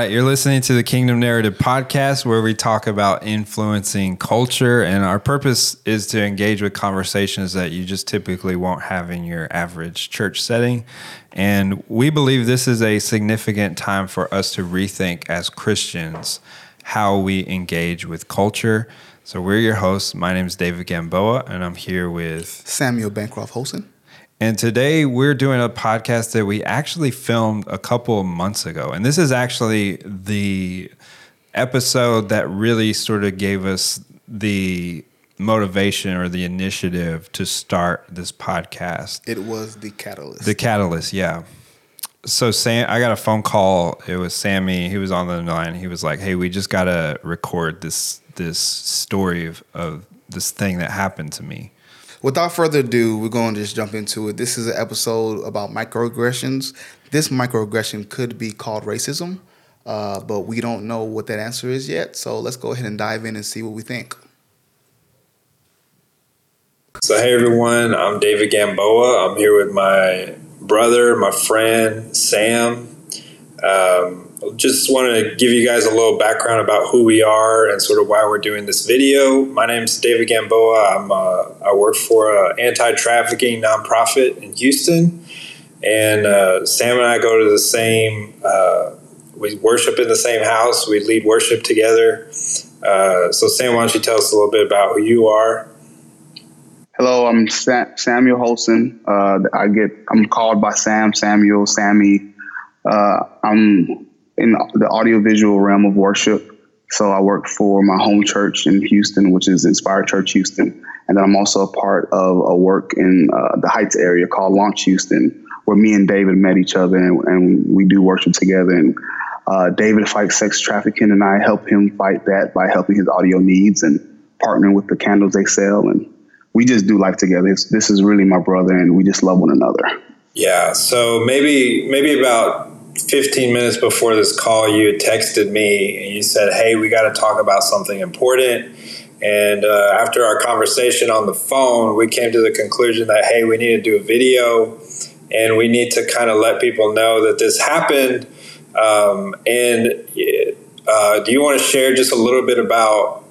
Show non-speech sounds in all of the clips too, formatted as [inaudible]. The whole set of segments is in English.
right, you're listening to the Kingdom Narrative podcast where we talk about influencing culture, and our purpose is to engage with conversations that you just typically won't have in your average church setting. And we believe this is a significant time for us to rethink as Christians how we engage with culture. So, we're your hosts. My name is David Gamboa, and I'm here with Samuel Bancroft Holson. And today we're doing a podcast that we actually filmed a couple of months ago. And this is actually the episode that really sort of gave us the motivation or the initiative to start this podcast. It was the catalyst. The catalyst, yeah. So Sam, I got a phone call. It was Sammy. He was on the line. He was like, "Hey, we just got to record this this story of, of this thing that happened to me." Without further ado, we're going to just jump into it. This is an episode about microaggressions. This microaggression could be called racism, uh, but we don't know what that answer is yet. So let's go ahead and dive in and see what we think. So, hey everyone, I'm David Gamboa. I'm here with my brother, my friend, Sam. Um, just want to give you guys a little background about who we are and sort of why we're doing this video. My name is David Gamboa. I'm uh, I work for an anti-trafficking nonprofit in Houston, and uh, Sam and I go to the same. Uh, we worship in the same house. We lead worship together. Uh, so, Sam, why don't you tell us a little bit about who you are? Hello, I'm Sa- Samuel Holson. Uh, I get I'm called by Sam, Samuel, Sammy. I'm in the audiovisual realm of worship. So I work for my home church in Houston, which is Inspired Church Houston. And then I'm also a part of a work in uh, the Heights area called Launch Houston, where me and David met each other and, and we do worship together. And uh, David fights sex trafficking, and I help him fight that by helping his audio needs and partnering with the candles they sell. And we just do life together. It's, this is really my brother, and we just love one another. Yeah. So maybe maybe about 15 minutes before this call, you texted me and you said, Hey, we got to talk about something important. And uh, after our conversation on the phone, we came to the conclusion that, hey, we need to do a video and we need to kind of let people know that this happened. Um, and uh, do you want to share just a little bit about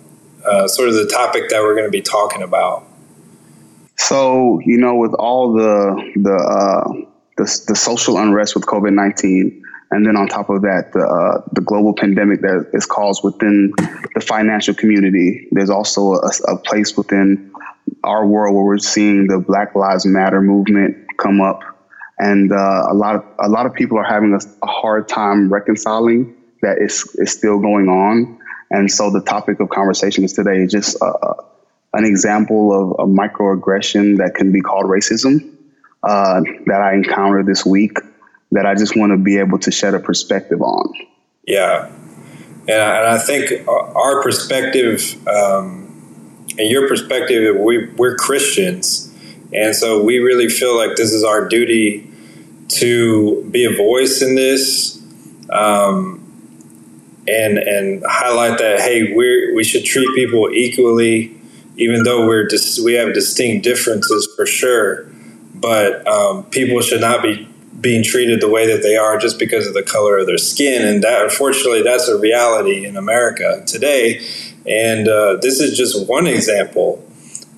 uh, sort of the topic that we're going to be talking about? So, you know, with all the, the, uh, the, the social unrest with COVID 19. And then on top of that, the, uh, the global pandemic that is caused within the financial community. There's also a, a place within our world where we're seeing the Black Lives Matter movement come up, and uh, a lot of a lot of people are having a, a hard time reconciling that is it's still going on. And so the topic of conversation is today is just uh, an example of a microaggression that can be called racism uh, that I encountered this week that I just want to be able to shed a perspective on. Yeah. And I, and I think our perspective um, and your perspective, we, we're Christians. And so we really feel like this is our duty to be a voice in this um, and, and highlight that, hey, we we should treat people equally, even though we're dis- we have distinct differences for sure but um, people should not be being treated the way that they are just because of the color of their skin. And that, unfortunately, that's a reality in America today. And uh, this is just one example.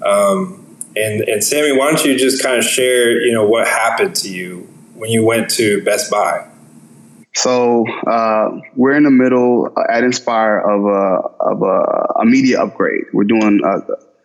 Um, and, and Sammy, why don't you just kind of share, you know, what happened to you when you went to Best Buy? So uh, we're in the middle at Inspire of a of a, a media upgrade. We're doing a,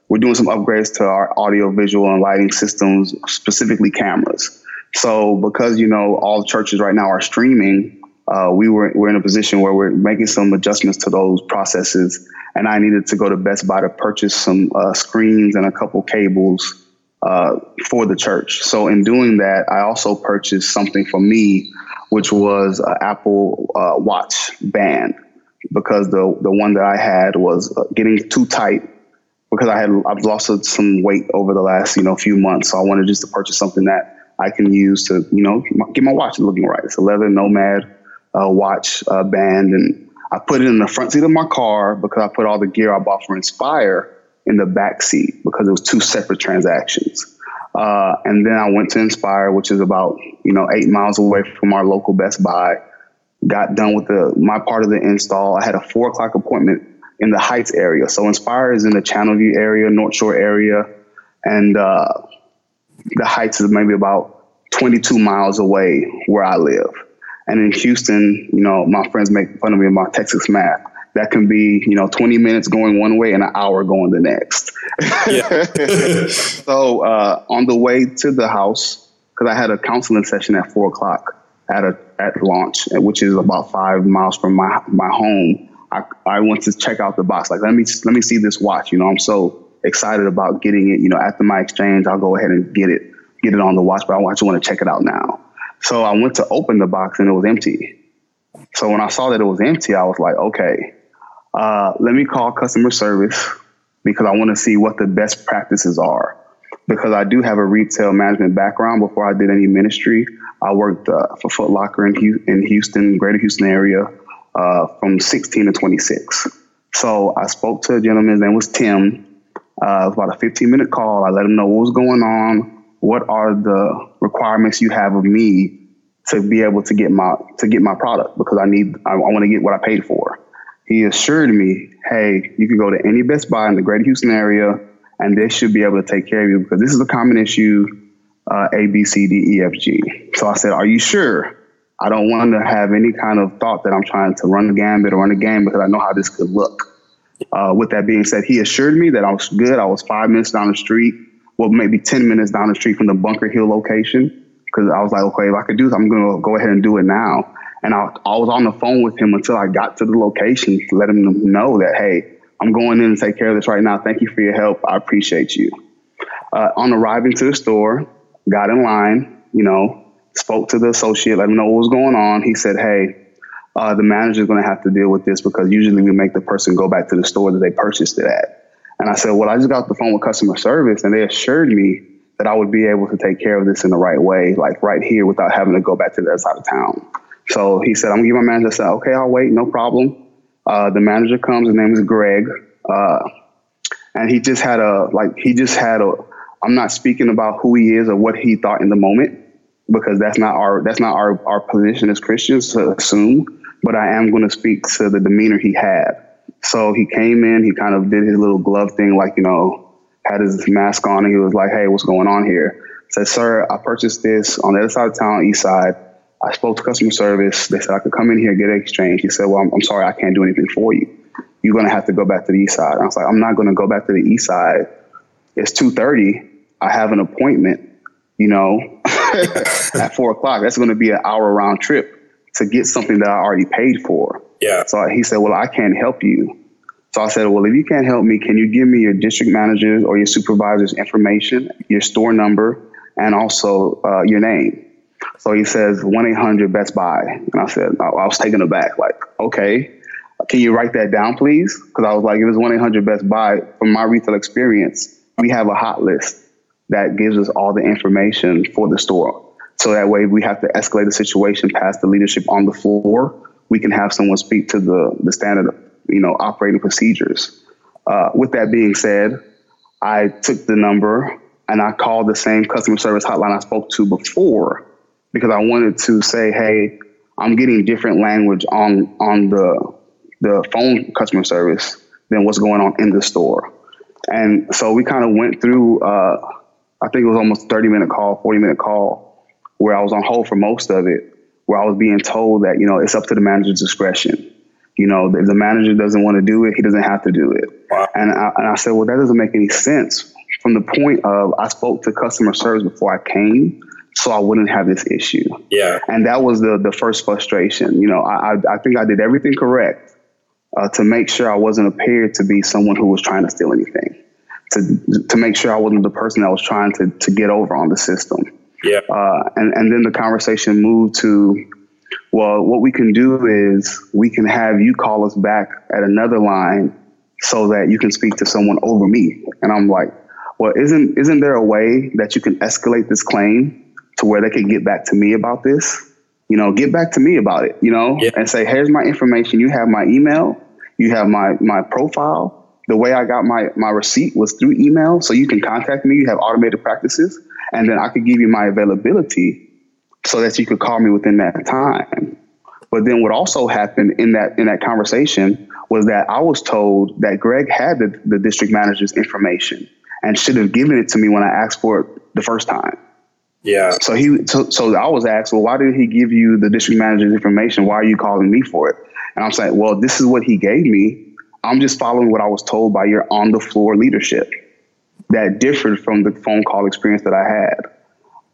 we're doing some upgrades to our audio, visual, and lighting systems, specifically cameras. So because you know all churches right now are streaming, uh, we were we're in a position where we're making some adjustments to those processes, and I needed to go to Best Buy to purchase some uh, screens and a couple cables uh, for the church. So in doing that, I also purchased something for me, which was an Apple uh, Watch band, because the the one that I had was uh, getting too tight because I had I've lost some weight over the last you know few months. So I wanted just to purchase something that I can use to you know get my watch looking right. It's a leather Nomad uh, watch uh, band, and I put it in the front seat of my car because I put all the gear I bought for Inspire in the back seat because it was two separate transactions. Uh, and then I went to Inspire, which is about you know eight miles away from our local Best Buy. got done with the my part of the install. I had a four o'clock appointment in the Heights area. So Inspire is in the Channelview area, North Shore area, and uh, the Heights is maybe about 22 miles away where I live. And in Houston, you know, my friends make fun of me about Texas math. That can be, you know, 20 minutes going one way and an hour going the next. [laughs] so uh, on the way to the house, because I had a counseling session at four o'clock at a at launch, which is about five miles from my my home. I, I went to check out the box. Like, let me let me see this watch. You know, I'm so excited about getting it. You know, after my exchange, I'll go ahead and get it get it on the watch, but I just want to check it out now. So I went to open the box and it was empty. So when I saw that it was empty, I was like, okay, uh, let me call customer service because I want to see what the best practices are. Because I do have a retail management background before I did any ministry. I worked uh, for Foot Locker in Houston, greater Houston area, uh, from 16 to 26. So I spoke to a gentleman, his name was Tim. Uh, it was about a 15 minute call. I let him know what was going on, what are the requirements you have of me to be able to get my to get my product because I need I, I want to get what I paid for. He assured me, hey, you can go to any Best Buy in the greater Houston area and they should be able to take care of you because this is a common issue, uh, A, B, C, D, E, F, G. So I said, are you sure? I don't want to have any kind of thought that I'm trying to run the gambit or run the game because I know how this could look. Uh, with that being said, he assured me that I was good. I was five minutes down the street, well, maybe 10 minutes down the street from the Bunker Hill location. Because I was like, okay, if I could do this, I'm going to go ahead and do it now. And I, I was on the phone with him until I got to the location to let him know that, hey, I'm going in to take care of this right now. Thank you for your help. I appreciate you. Uh, on arriving to the store, got in line, you know, spoke to the associate, let him know what was going on. He said, hey, uh, the manager's going to have to deal with this because usually we make the person go back to the store that they purchased it at. And I said, well, I just got the phone with customer service and they assured me that I would be able to take care of this in the right way, like right here without having to go back to the other side of town. So he said, I'm gonna give my manager. I said, okay, I'll wait, no problem. Uh, the manager comes, his name is Greg. Uh, and he just had a, like, he just had a, I'm not speaking about who he is or what he thought in the moment because that's not our, that's not our, our position as Christians to assume, but I am going to speak to the demeanor he had. So he came in, he kind of did his little glove thing, like, you know, had his mask on and he was like, Hey, what's going on here? I said, Sir, I purchased this on the other side of town, east side. I spoke to customer service. They said I could come in here and get an exchange. He said, Well, I'm, I'm sorry, I can't do anything for you. You're gonna have to go back to the east side. And I was like, I'm not gonna go back to the east side. It's two thirty. I have an appointment, you know, [laughs] [laughs] at four o'clock. That's gonna be an hour round trip to get something that I already paid for. Yeah. So he said, Well, I can't help you. So I said, Well, if you can't help me, can you give me your district manager's or your supervisor's information, your store number, and also uh, your name? So he says 1 800 Best Buy. And I said, I, I was taken aback, like, okay, can you write that down, please? Because I was like, if it's 1 800 Best Buy, from my retail experience, we have a hot list that gives us all the information for the store. So that way, we have to escalate the situation past the leadership on the floor. We can have someone speak to the, the standard, you know, operating procedures. Uh, with that being said, I took the number and I called the same customer service hotline I spoke to before because I wanted to say, hey, I'm getting different language on on the the phone customer service than what's going on in the store. And so we kind of went through uh, I think it was almost 30 minute call, 40 minute call, where I was on hold for most of it, where I was being told that, you know, it's up to the manager's discretion. You know, if the manager doesn't want to do it, he doesn't have to do it. Wow. And, I, and I said, well, that doesn't make any sense from the point of I spoke to customer service before I came so I wouldn't have this issue. Yeah. And that was the the first frustration. You know, I I, I think I did everything correct uh, to make sure I wasn't appeared to be someone who was trying to steal anything. To to make sure I wasn't the person that was trying to to get over on the system. Yeah. Uh, and and then the conversation moved to, well, what we can do is we can have you call us back at another line so that you can speak to someone over me. And I'm like, well, isn't isn't there a way that you can escalate this claim to where they can get back to me about this. You know, get back to me about it, you know, yeah. and say, here's my information. You have my email, you have my my profile. The way I got my my receipt was through email. So you can contact me. You have automated practices. And then I could give you my availability so that you could call me within that time. But then what also happened in that in that conversation was that I was told that Greg had the, the district manager's information and should have given it to me when I asked for it the first time. Yeah. So he so, so I was asked, well, why did he give you the district manager's information? Why are you calling me for it? And I'm saying, well, this is what he gave me. I'm just following what I was told by your on the floor leadership. That differed from the phone call experience that I had.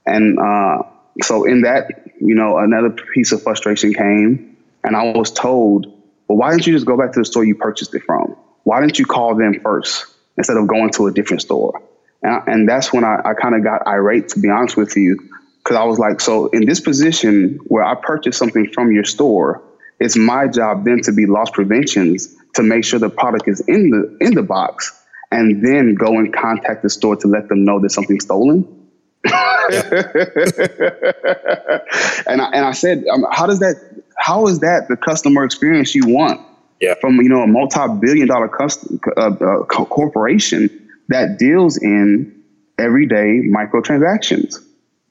And uh, so in that, you know, another piece of frustration came, and I was told, well, why didn't you just go back to the store you purchased it from? Why didn't you call them first instead of going to a different store? And, and that's when I, I kind of got irate, to be honest with you, because I was like, so in this position where I purchased something from your store, it's my job then to be loss preventions to make sure the product is in the in the box, and then go and contact the store to let them know that something's stolen. [laughs] and I, and I said, um, how does that? How is that the customer experience you want? Yeah. From you know a multi-billion-dollar custom, uh, uh, corporation that deals in everyday microtransactions.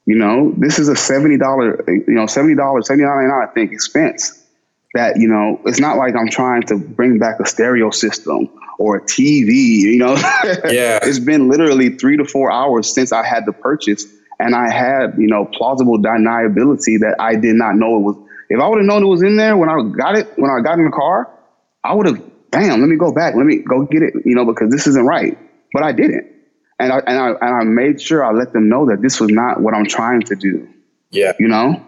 You know, this is a seventy dollar, you know, seventy dollars, seventy nine, I think, expense. That you know, it's not like I'm trying to bring back a stereo system or a TV. You know, [laughs] yeah, it's been literally three to four hours since I had the purchase, and I had you know plausible deniability that I did not know it was. If I would have known it was in there when I got it, when I got in the car, I would have. damn Let me go back. Let me go get it. You know, because this isn't right. But I didn't, and I and I and I made sure I let them know that this was not what I'm trying to do. Yeah, you know.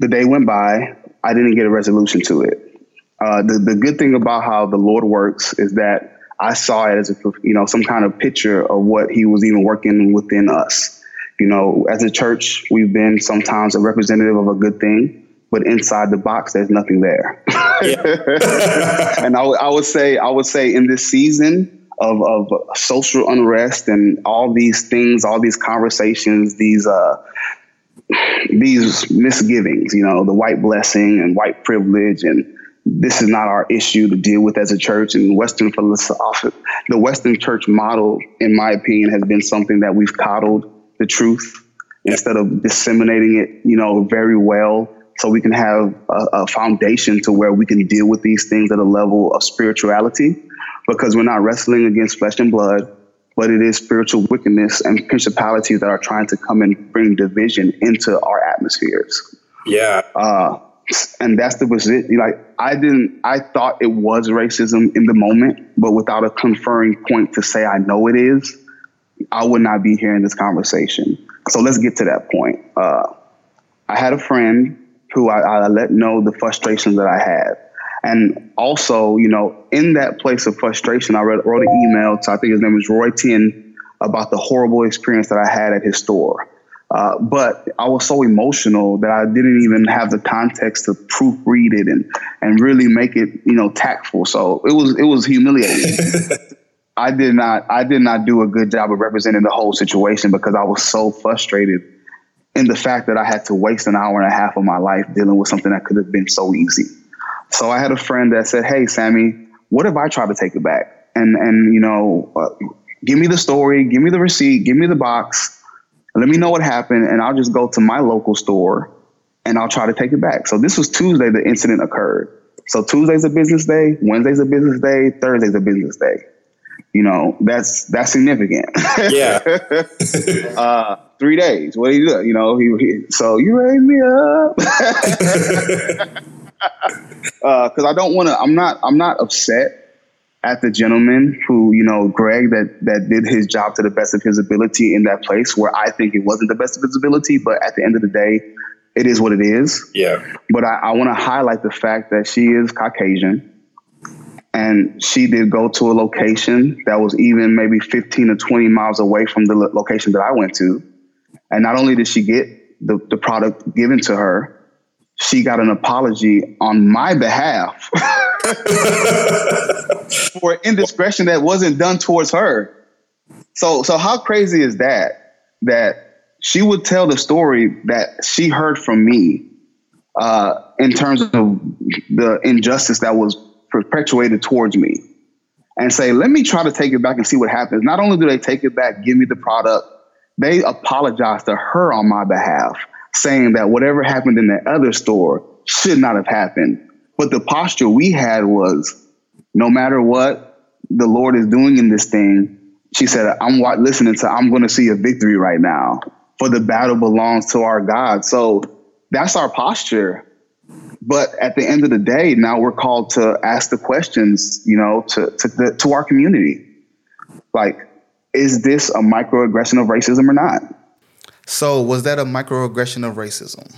The day went by. I didn't get a resolution to it. Uh, the the good thing about how the Lord works is that I saw it as a you know some kind of picture of what He was even working within us. You know, as a church, we've been sometimes a representative of a good thing, but inside the box, there's nothing there. [laughs] and I, I would say, I would say, in this season of, of social unrest and all these things, all these conversations, these uh, these misgivings, you know, the white blessing and white privilege and this is not our issue to deal with as a church and Western philosophy. The Western church model, in my opinion, has been something that we've coddled the truth instead of disseminating it, you know, very well so we can have a, a, foundation to where we can deal with these things at a level of spirituality because we're not wrestling against flesh and blood, but it is spiritual wickedness and principalities that are trying to come and bring division into our atmospheres. Yeah. Uh, and that's the position. Like I didn't, I thought it was racism in the moment, but without a conferring point to say I know it is, I would not be here in this conversation. So let's get to that point. Uh, I had a friend who I, I let know the frustration that I had. And also, you know, in that place of frustration, I wrote, wrote an email to, I think his name was Roy Tin, about the horrible experience that I had at his store. Uh, but I was so emotional that I didn't even have the context to proofread it and and really make it you know tactful. So it was it was humiliating. [laughs] I did not I did not do a good job of representing the whole situation because I was so frustrated in the fact that I had to waste an hour and a half of my life dealing with something that could have been so easy. So I had a friend that said, "Hey, Sammy, what if I try to take it back and and you know, uh, give me the story, give me the receipt, give me the box." Let me know what happened, and I'll just go to my local store and I'll try to take it back. So this was Tuesday, the incident occurred. So Tuesday's a business day, Wednesday's a business day, Thursday's a business day. You know, that's that's significant. [laughs] Yeah. [laughs] uh, three days. What do you do? You know, he, he so you raise me up. [laughs] because uh, I don't want to. I'm not. I'm not upset at the gentleman who, you know, Greg, that that did his job to the best of his ability in that place where I think it wasn't the best of his ability, but at the end of the day, it is what it is. Yeah. But I, I want to highlight the fact that she is Caucasian. And she did go to a location that was even maybe 15 or 20 miles away from the location that I went to. And not only did she get the, the product given to her, she got an apology on my behalf [laughs] for indiscretion that wasn't done towards her. So, so how crazy is that? That she would tell the story that she heard from me uh, in terms of the injustice that was perpetuated towards me, and say, "Let me try to take it back and see what happens." Not only do they take it back, give me the product, they apologize to her on my behalf, saying that whatever happened in that other store should not have happened. But the posture we had was no matter what the Lord is doing in this thing, she said, I'm listening to, I'm going to see a victory right now. For the battle belongs to our God. So that's our posture. But at the end of the day, now we're called to ask the questions, you know, to to, the, to our community. Like, is this a microaggression of racism or not? So, was that a microaggression of racism?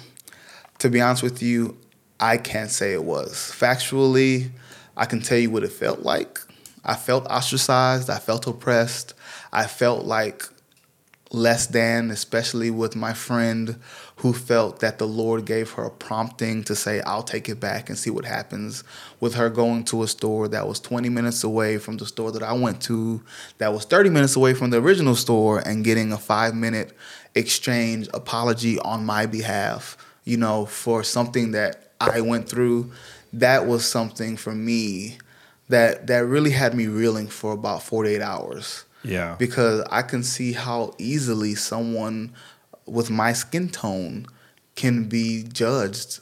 To be honest with you, I can't say it was. Factually, I can tell you what it felt like. I felt ostracized. I felt oppressed. I felt like less than, especially with my friend who felt that the Lord gave her a prompting to say, I'll take it back and see what happens. With her going to a store that was 20 minutes away from the store that I went to, that was 30 minutes away from the original store, and getting a five minute exchange apology on my behalf, you know, for something that I went through. That was something for me that that really had me reeling for about 48 hours. Yeah. Because I can see how easily someone with my skin tone can be judged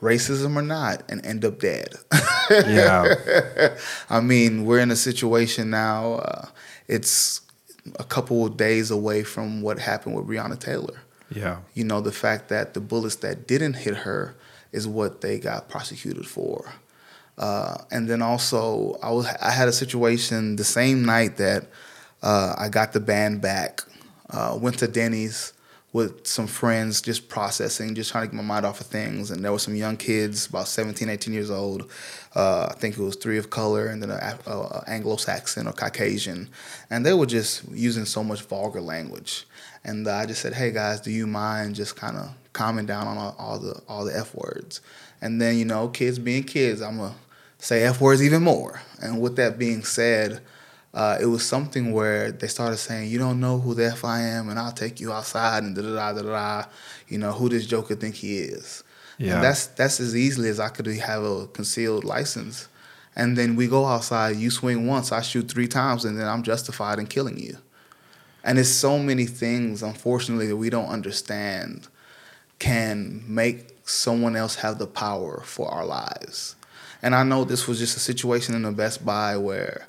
racism or not and end up dead. yeah. [laughs] I mean, we're in a situation now uh, it's a couple of days away from what happened with Breonna Taylor. Yeah. You know, the fact that the bullets that didn't hit her is what they got prosecuted for. Uh, and then also, I was I had a situation the same night that uh, I got the band back. Uh, went to Denny's with some friends, just processing, just trying to get my mind off of things. And there were some young kids, about 17, 18 years old. Uh, I think it was three of color and then an Anglo-Saxon or Caucasian, and they were just using so much vulgar language. And I just said, "Hey guys, do you mind just kind of calming down on all, all the all the f words?" And then you know, kids being kids, I'm gonna say f words even more. And with that being said, uh, it was something where they started saying, "You don't know who the f I am, and I'll take you outside," and da da da da da. You know who this joker think he is. Yeah. And that's that's as easily as I could have a concealed license. And then we go outside, you swing once, I shoot three times, and then I'm justified in killing you. And it's so many things, unfortunately, that we don't understand can make someone else have the power for our lives. And I know this was just a situation in the Best Buy where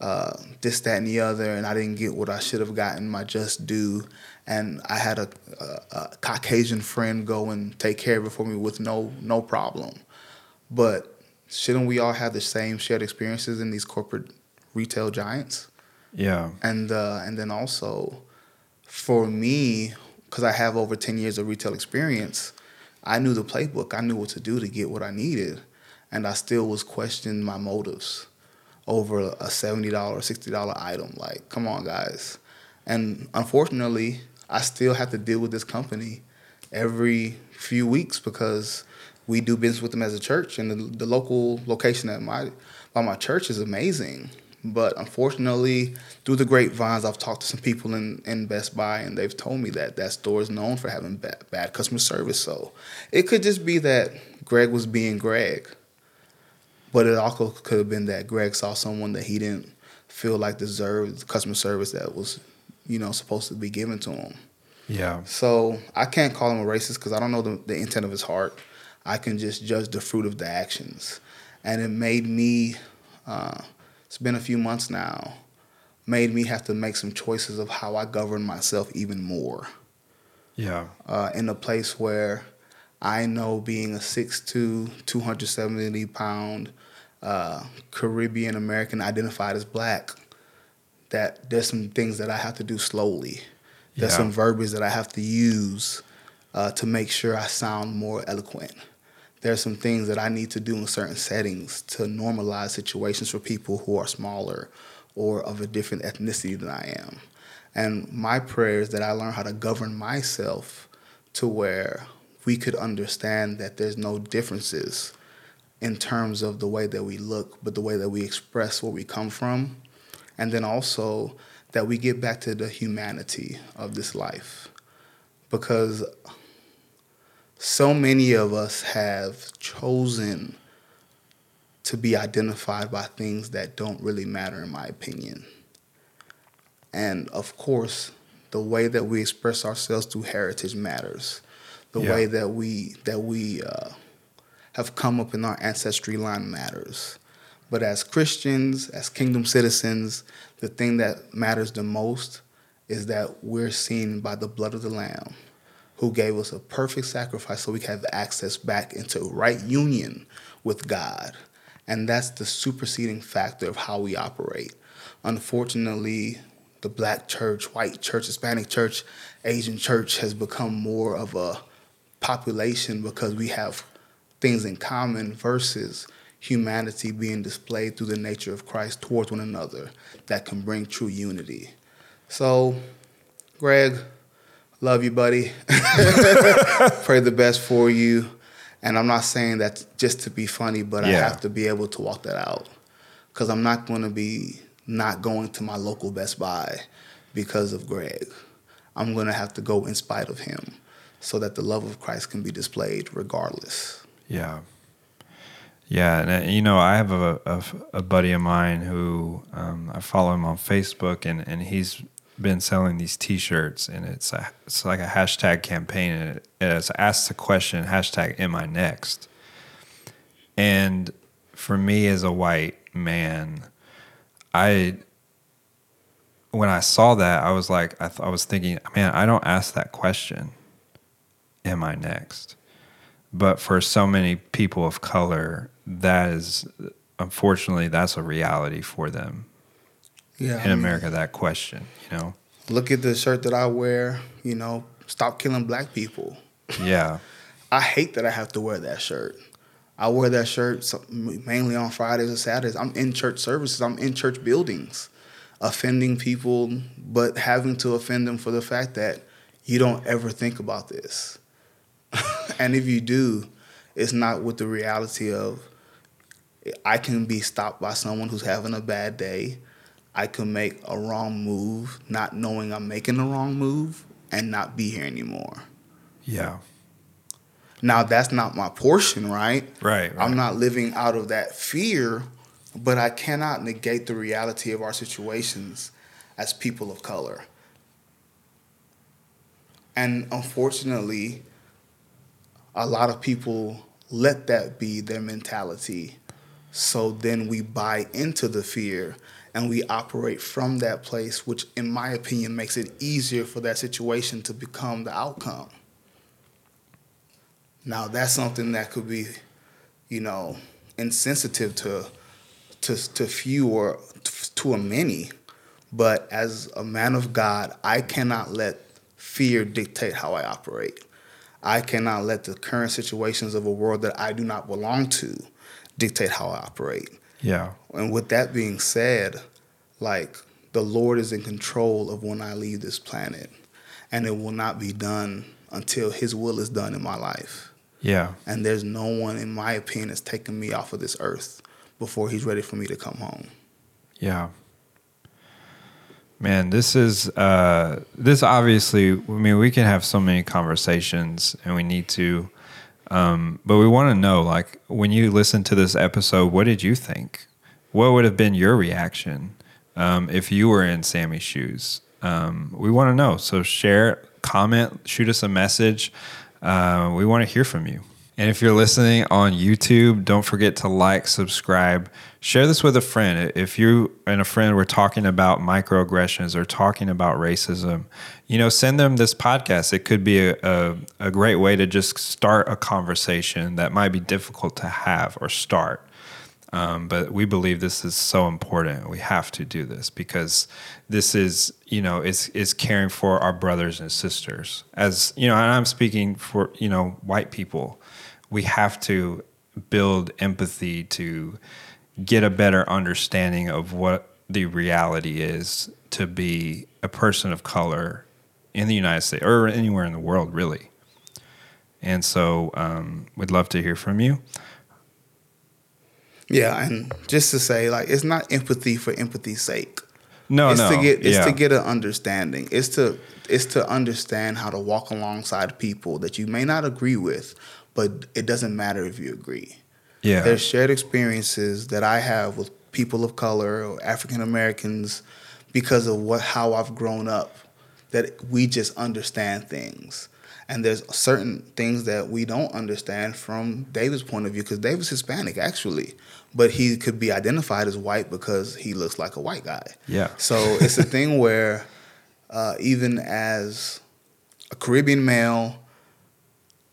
uh, this, that, and the other, and I didn't get what I should have gotten, my just due. And I had a, a, a Caucasian friend go and take care of it for me with no no problem. But shouldn't we all have the same shared experiences in these corporate retail giants? Yeah. And uh, and then also, for me, because I have over ten years of retail experience, I knew the playbook. I knew what to do to get what I needed and I still was questioning my motives over a seventy dollar, sixty dollar item. Like, come on, guys. And unfortunately, I still have to deal with this company every few weeks because we do business with them as a church, and the, the local location at my by my church is amazing. But unfortunately, through the grapevines, I've talked to some people in, in Best Buy, and they've told me that that store is known for having bad, bad customer service. So it could just be that Greg was being Greg. But it also could have been that Greg saw someone that he didn't feel like deserved customer service that was, you know, supposed to be given to him. Yeah. So I can't call him a racist because I don't know the, the intent of his heart. I can just judge the fruit of the actions. And it made me, uh, it's been a few months now, made me have to make some choices of how I govern myself even more. Yeah. Uh, in a place where I know being a 6'2", 270 pound uh, Caribbean American identified as black, that there's some things that I have to do slowly. There's yeah. some verbiage that I have to use uh, to make sure I sound more eloquent. There's some things that I need to do in certain settings to normalize situations for people who are smaller or of a different ethnicity than I am. And my prayer is that I learn how to govern myself to where we could understand that there's no differences in terms of the way that we look, but the way that we express where we come from. And then also that we get back to the humanity of this life. Because so many of us have chosen to be identified by things that don't really matter, in my opinion. And of course, the way that we express ourselves through heritage matters The Yeah. way that we that we uh, have come up in our ancestry line matters. But as Christians, as kingdom citizens, the thing that matters the most is that we're seen by the blood of the Lamb, who gave us a perfect sacrifice so we can have access back into right union with God. And that's the superseding factor of how we operate. Unfortunately, the black church, white church, Hispanic church, Asian church has become more of a population because we have things in common versus humanity being displayed through the nature of Christ towards one another that can bring true unity. So, Greg, love you, buddy. [laughs] Pray the best for you. And I'm not saying that just to be funny, but I have to be able to walk that out. Because I'm not going to be not going to my local Best Buy because of Greg. I'm going to have to go in spite of him so that the love of Christ can be displayed regardless. Yeah. Yeah, and uh, you know, I have a, a, a buddy of mine who um, I follow him on Facebook, and, and he's been selling these T-shirts, and it's a, it's like a hashtag campaign, and it, it's asked the question hashtag Am I next? And for me as a white man, I when I saw that, I was like, I, th- I was thinking, man, I don't ask that question. Am I next? But for so many people of color, that is unfortunately that's a reality for them Yeah. in America. That question, you know, Look at the shirt that I wear, you know, stop killing black people. yeah, [laughs] I hate that I have to wear that shirt. I wear that shirt mainly on Fridays and Saturdays. I'm in church services, I'm in church buildings, offending people, but having to offend them for the fact that you don't ever think about this. [laughs] and if you do, it's not with the reality of I can be stopped by someone who's having a bad day. I can make a wrong move, not knowing I'm making the wrong move, and not be here anymore. yeah, Now that's not my portion, right? right, right. I'm not living out of that fear, but I cannot negate the reality of our situations as people of color. And unfortunately, a lot of people let that be their mentality. So then we buy into the fear and we operate from that place, which, in my opinion, makes it easier for that situation to become the outcome. Now, that's something that could be, you know, insensitive to to to few or to a many. But as a man of God, I cannot let fear dictate how I operate. I cannot let the current situations of a world that I do not belong to dictate how I operate. yeah, And with that being said, like the Lord is in control of when I leave this planet, and it will not be done until His will is done in my life. yeah, And there's no one, in my opinion, that's taking me off of this earth before He's ready for me to come home. yeah. Man, this is uh, this obviously. I mean, we can have so many conversations, and we need to. Um, but we want to know, like, when you listen to this episode, what did you think? What would have been your reaction um, if you were in Sammy's shoes? Um, we want to know. So share, comment, shoot us a message. Uh, we want to hear from you. And if you're listening on YouTube, don't forget to like, subscribe, share this with a friend. If you and a friend were talking about microaggressions or talking about racism, you know, send them this podcast. It could be a, a, a great way to just start a conversation that might be difficult to have or start. Um, but we believe this is so important. We have to do this because this is, you know, it's, it's caring for our brothers and sisters. As, you know, and I'm speaking for, you know, white people. We have to build empathy to get a better understanding of what the reality is to be a person of color in the United States or anywhere in the world, really. And so um, we'd love to hear from you. Yeah, and just to say, like, it's not empathy for empathy's sake. No, it's no. to get it's yeah. to get an understanding. It's to it's to understand how to walk alongside people that you may not agree with, but it doesn't matter if you agree. yeah. There's shared experiences that I have with people of color or African Americans because of what how I've grown up that we just understand things. And there's certain things that we don't understand from David's point of view because David's Hispanic actually, but he could be identified as white because he looks like a white guy. Yeah. So it's a thing [laughs] where uh, even as a Caribbean male,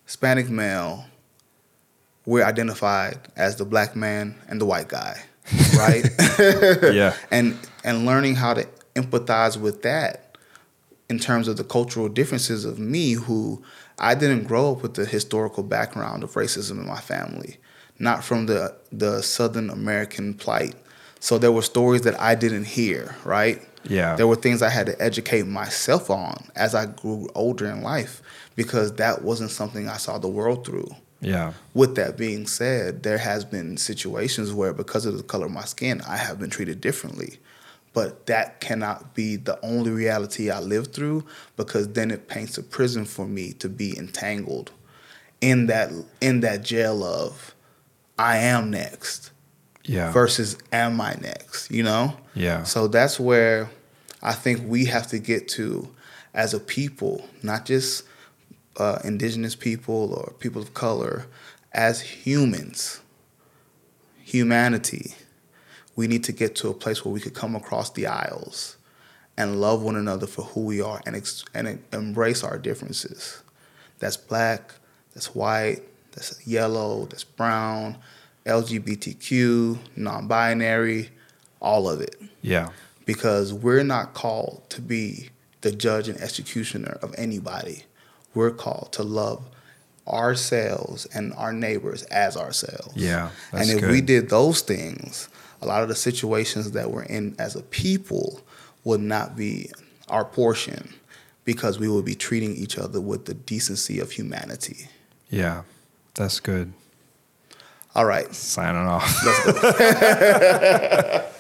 Hispanic male, we're identified as the black man and the white guy, [laughs] right? Yeah. and and learning how to empathize with that in terms of the cultural differences of me who I didn't grow up with the historical background of racism in my family, not from the the Southern American plight. So there were stories that I didn't hear, right? Yeah. There were things I had to educate myself on as I grew older in life because that wasn't something I saw the world through. Yeah. With that being said, there has been situations where because of the color of my skin, I have been treated differently. But that cannot be the only reality I live through because then it paints a prison for me to be entangled in that in that jail of I am next Yeah. versus am I next, you know? Yeah. So that's where I think we have to get to as a people, not just uh, indigenous people or people of color, as humans, humanity. We need to get to a place where we could come across the aisles and love one another for who we are and, ex- and embrace our differences. That's black, that's white, that's yellow, that's brown, LGBTQ, non binary, all of it Yeah. because we're not called to be the judge and executioner of anybody. We're called to love ourselves and our neighbors as ourselves. Yeah, and if good. we did those things, a lot of the situations that we're in as a people would not be our portion because we would be treating each other with the decency of humanity. Yeah. That's good. All right. Signing off. Let's go. [laughs]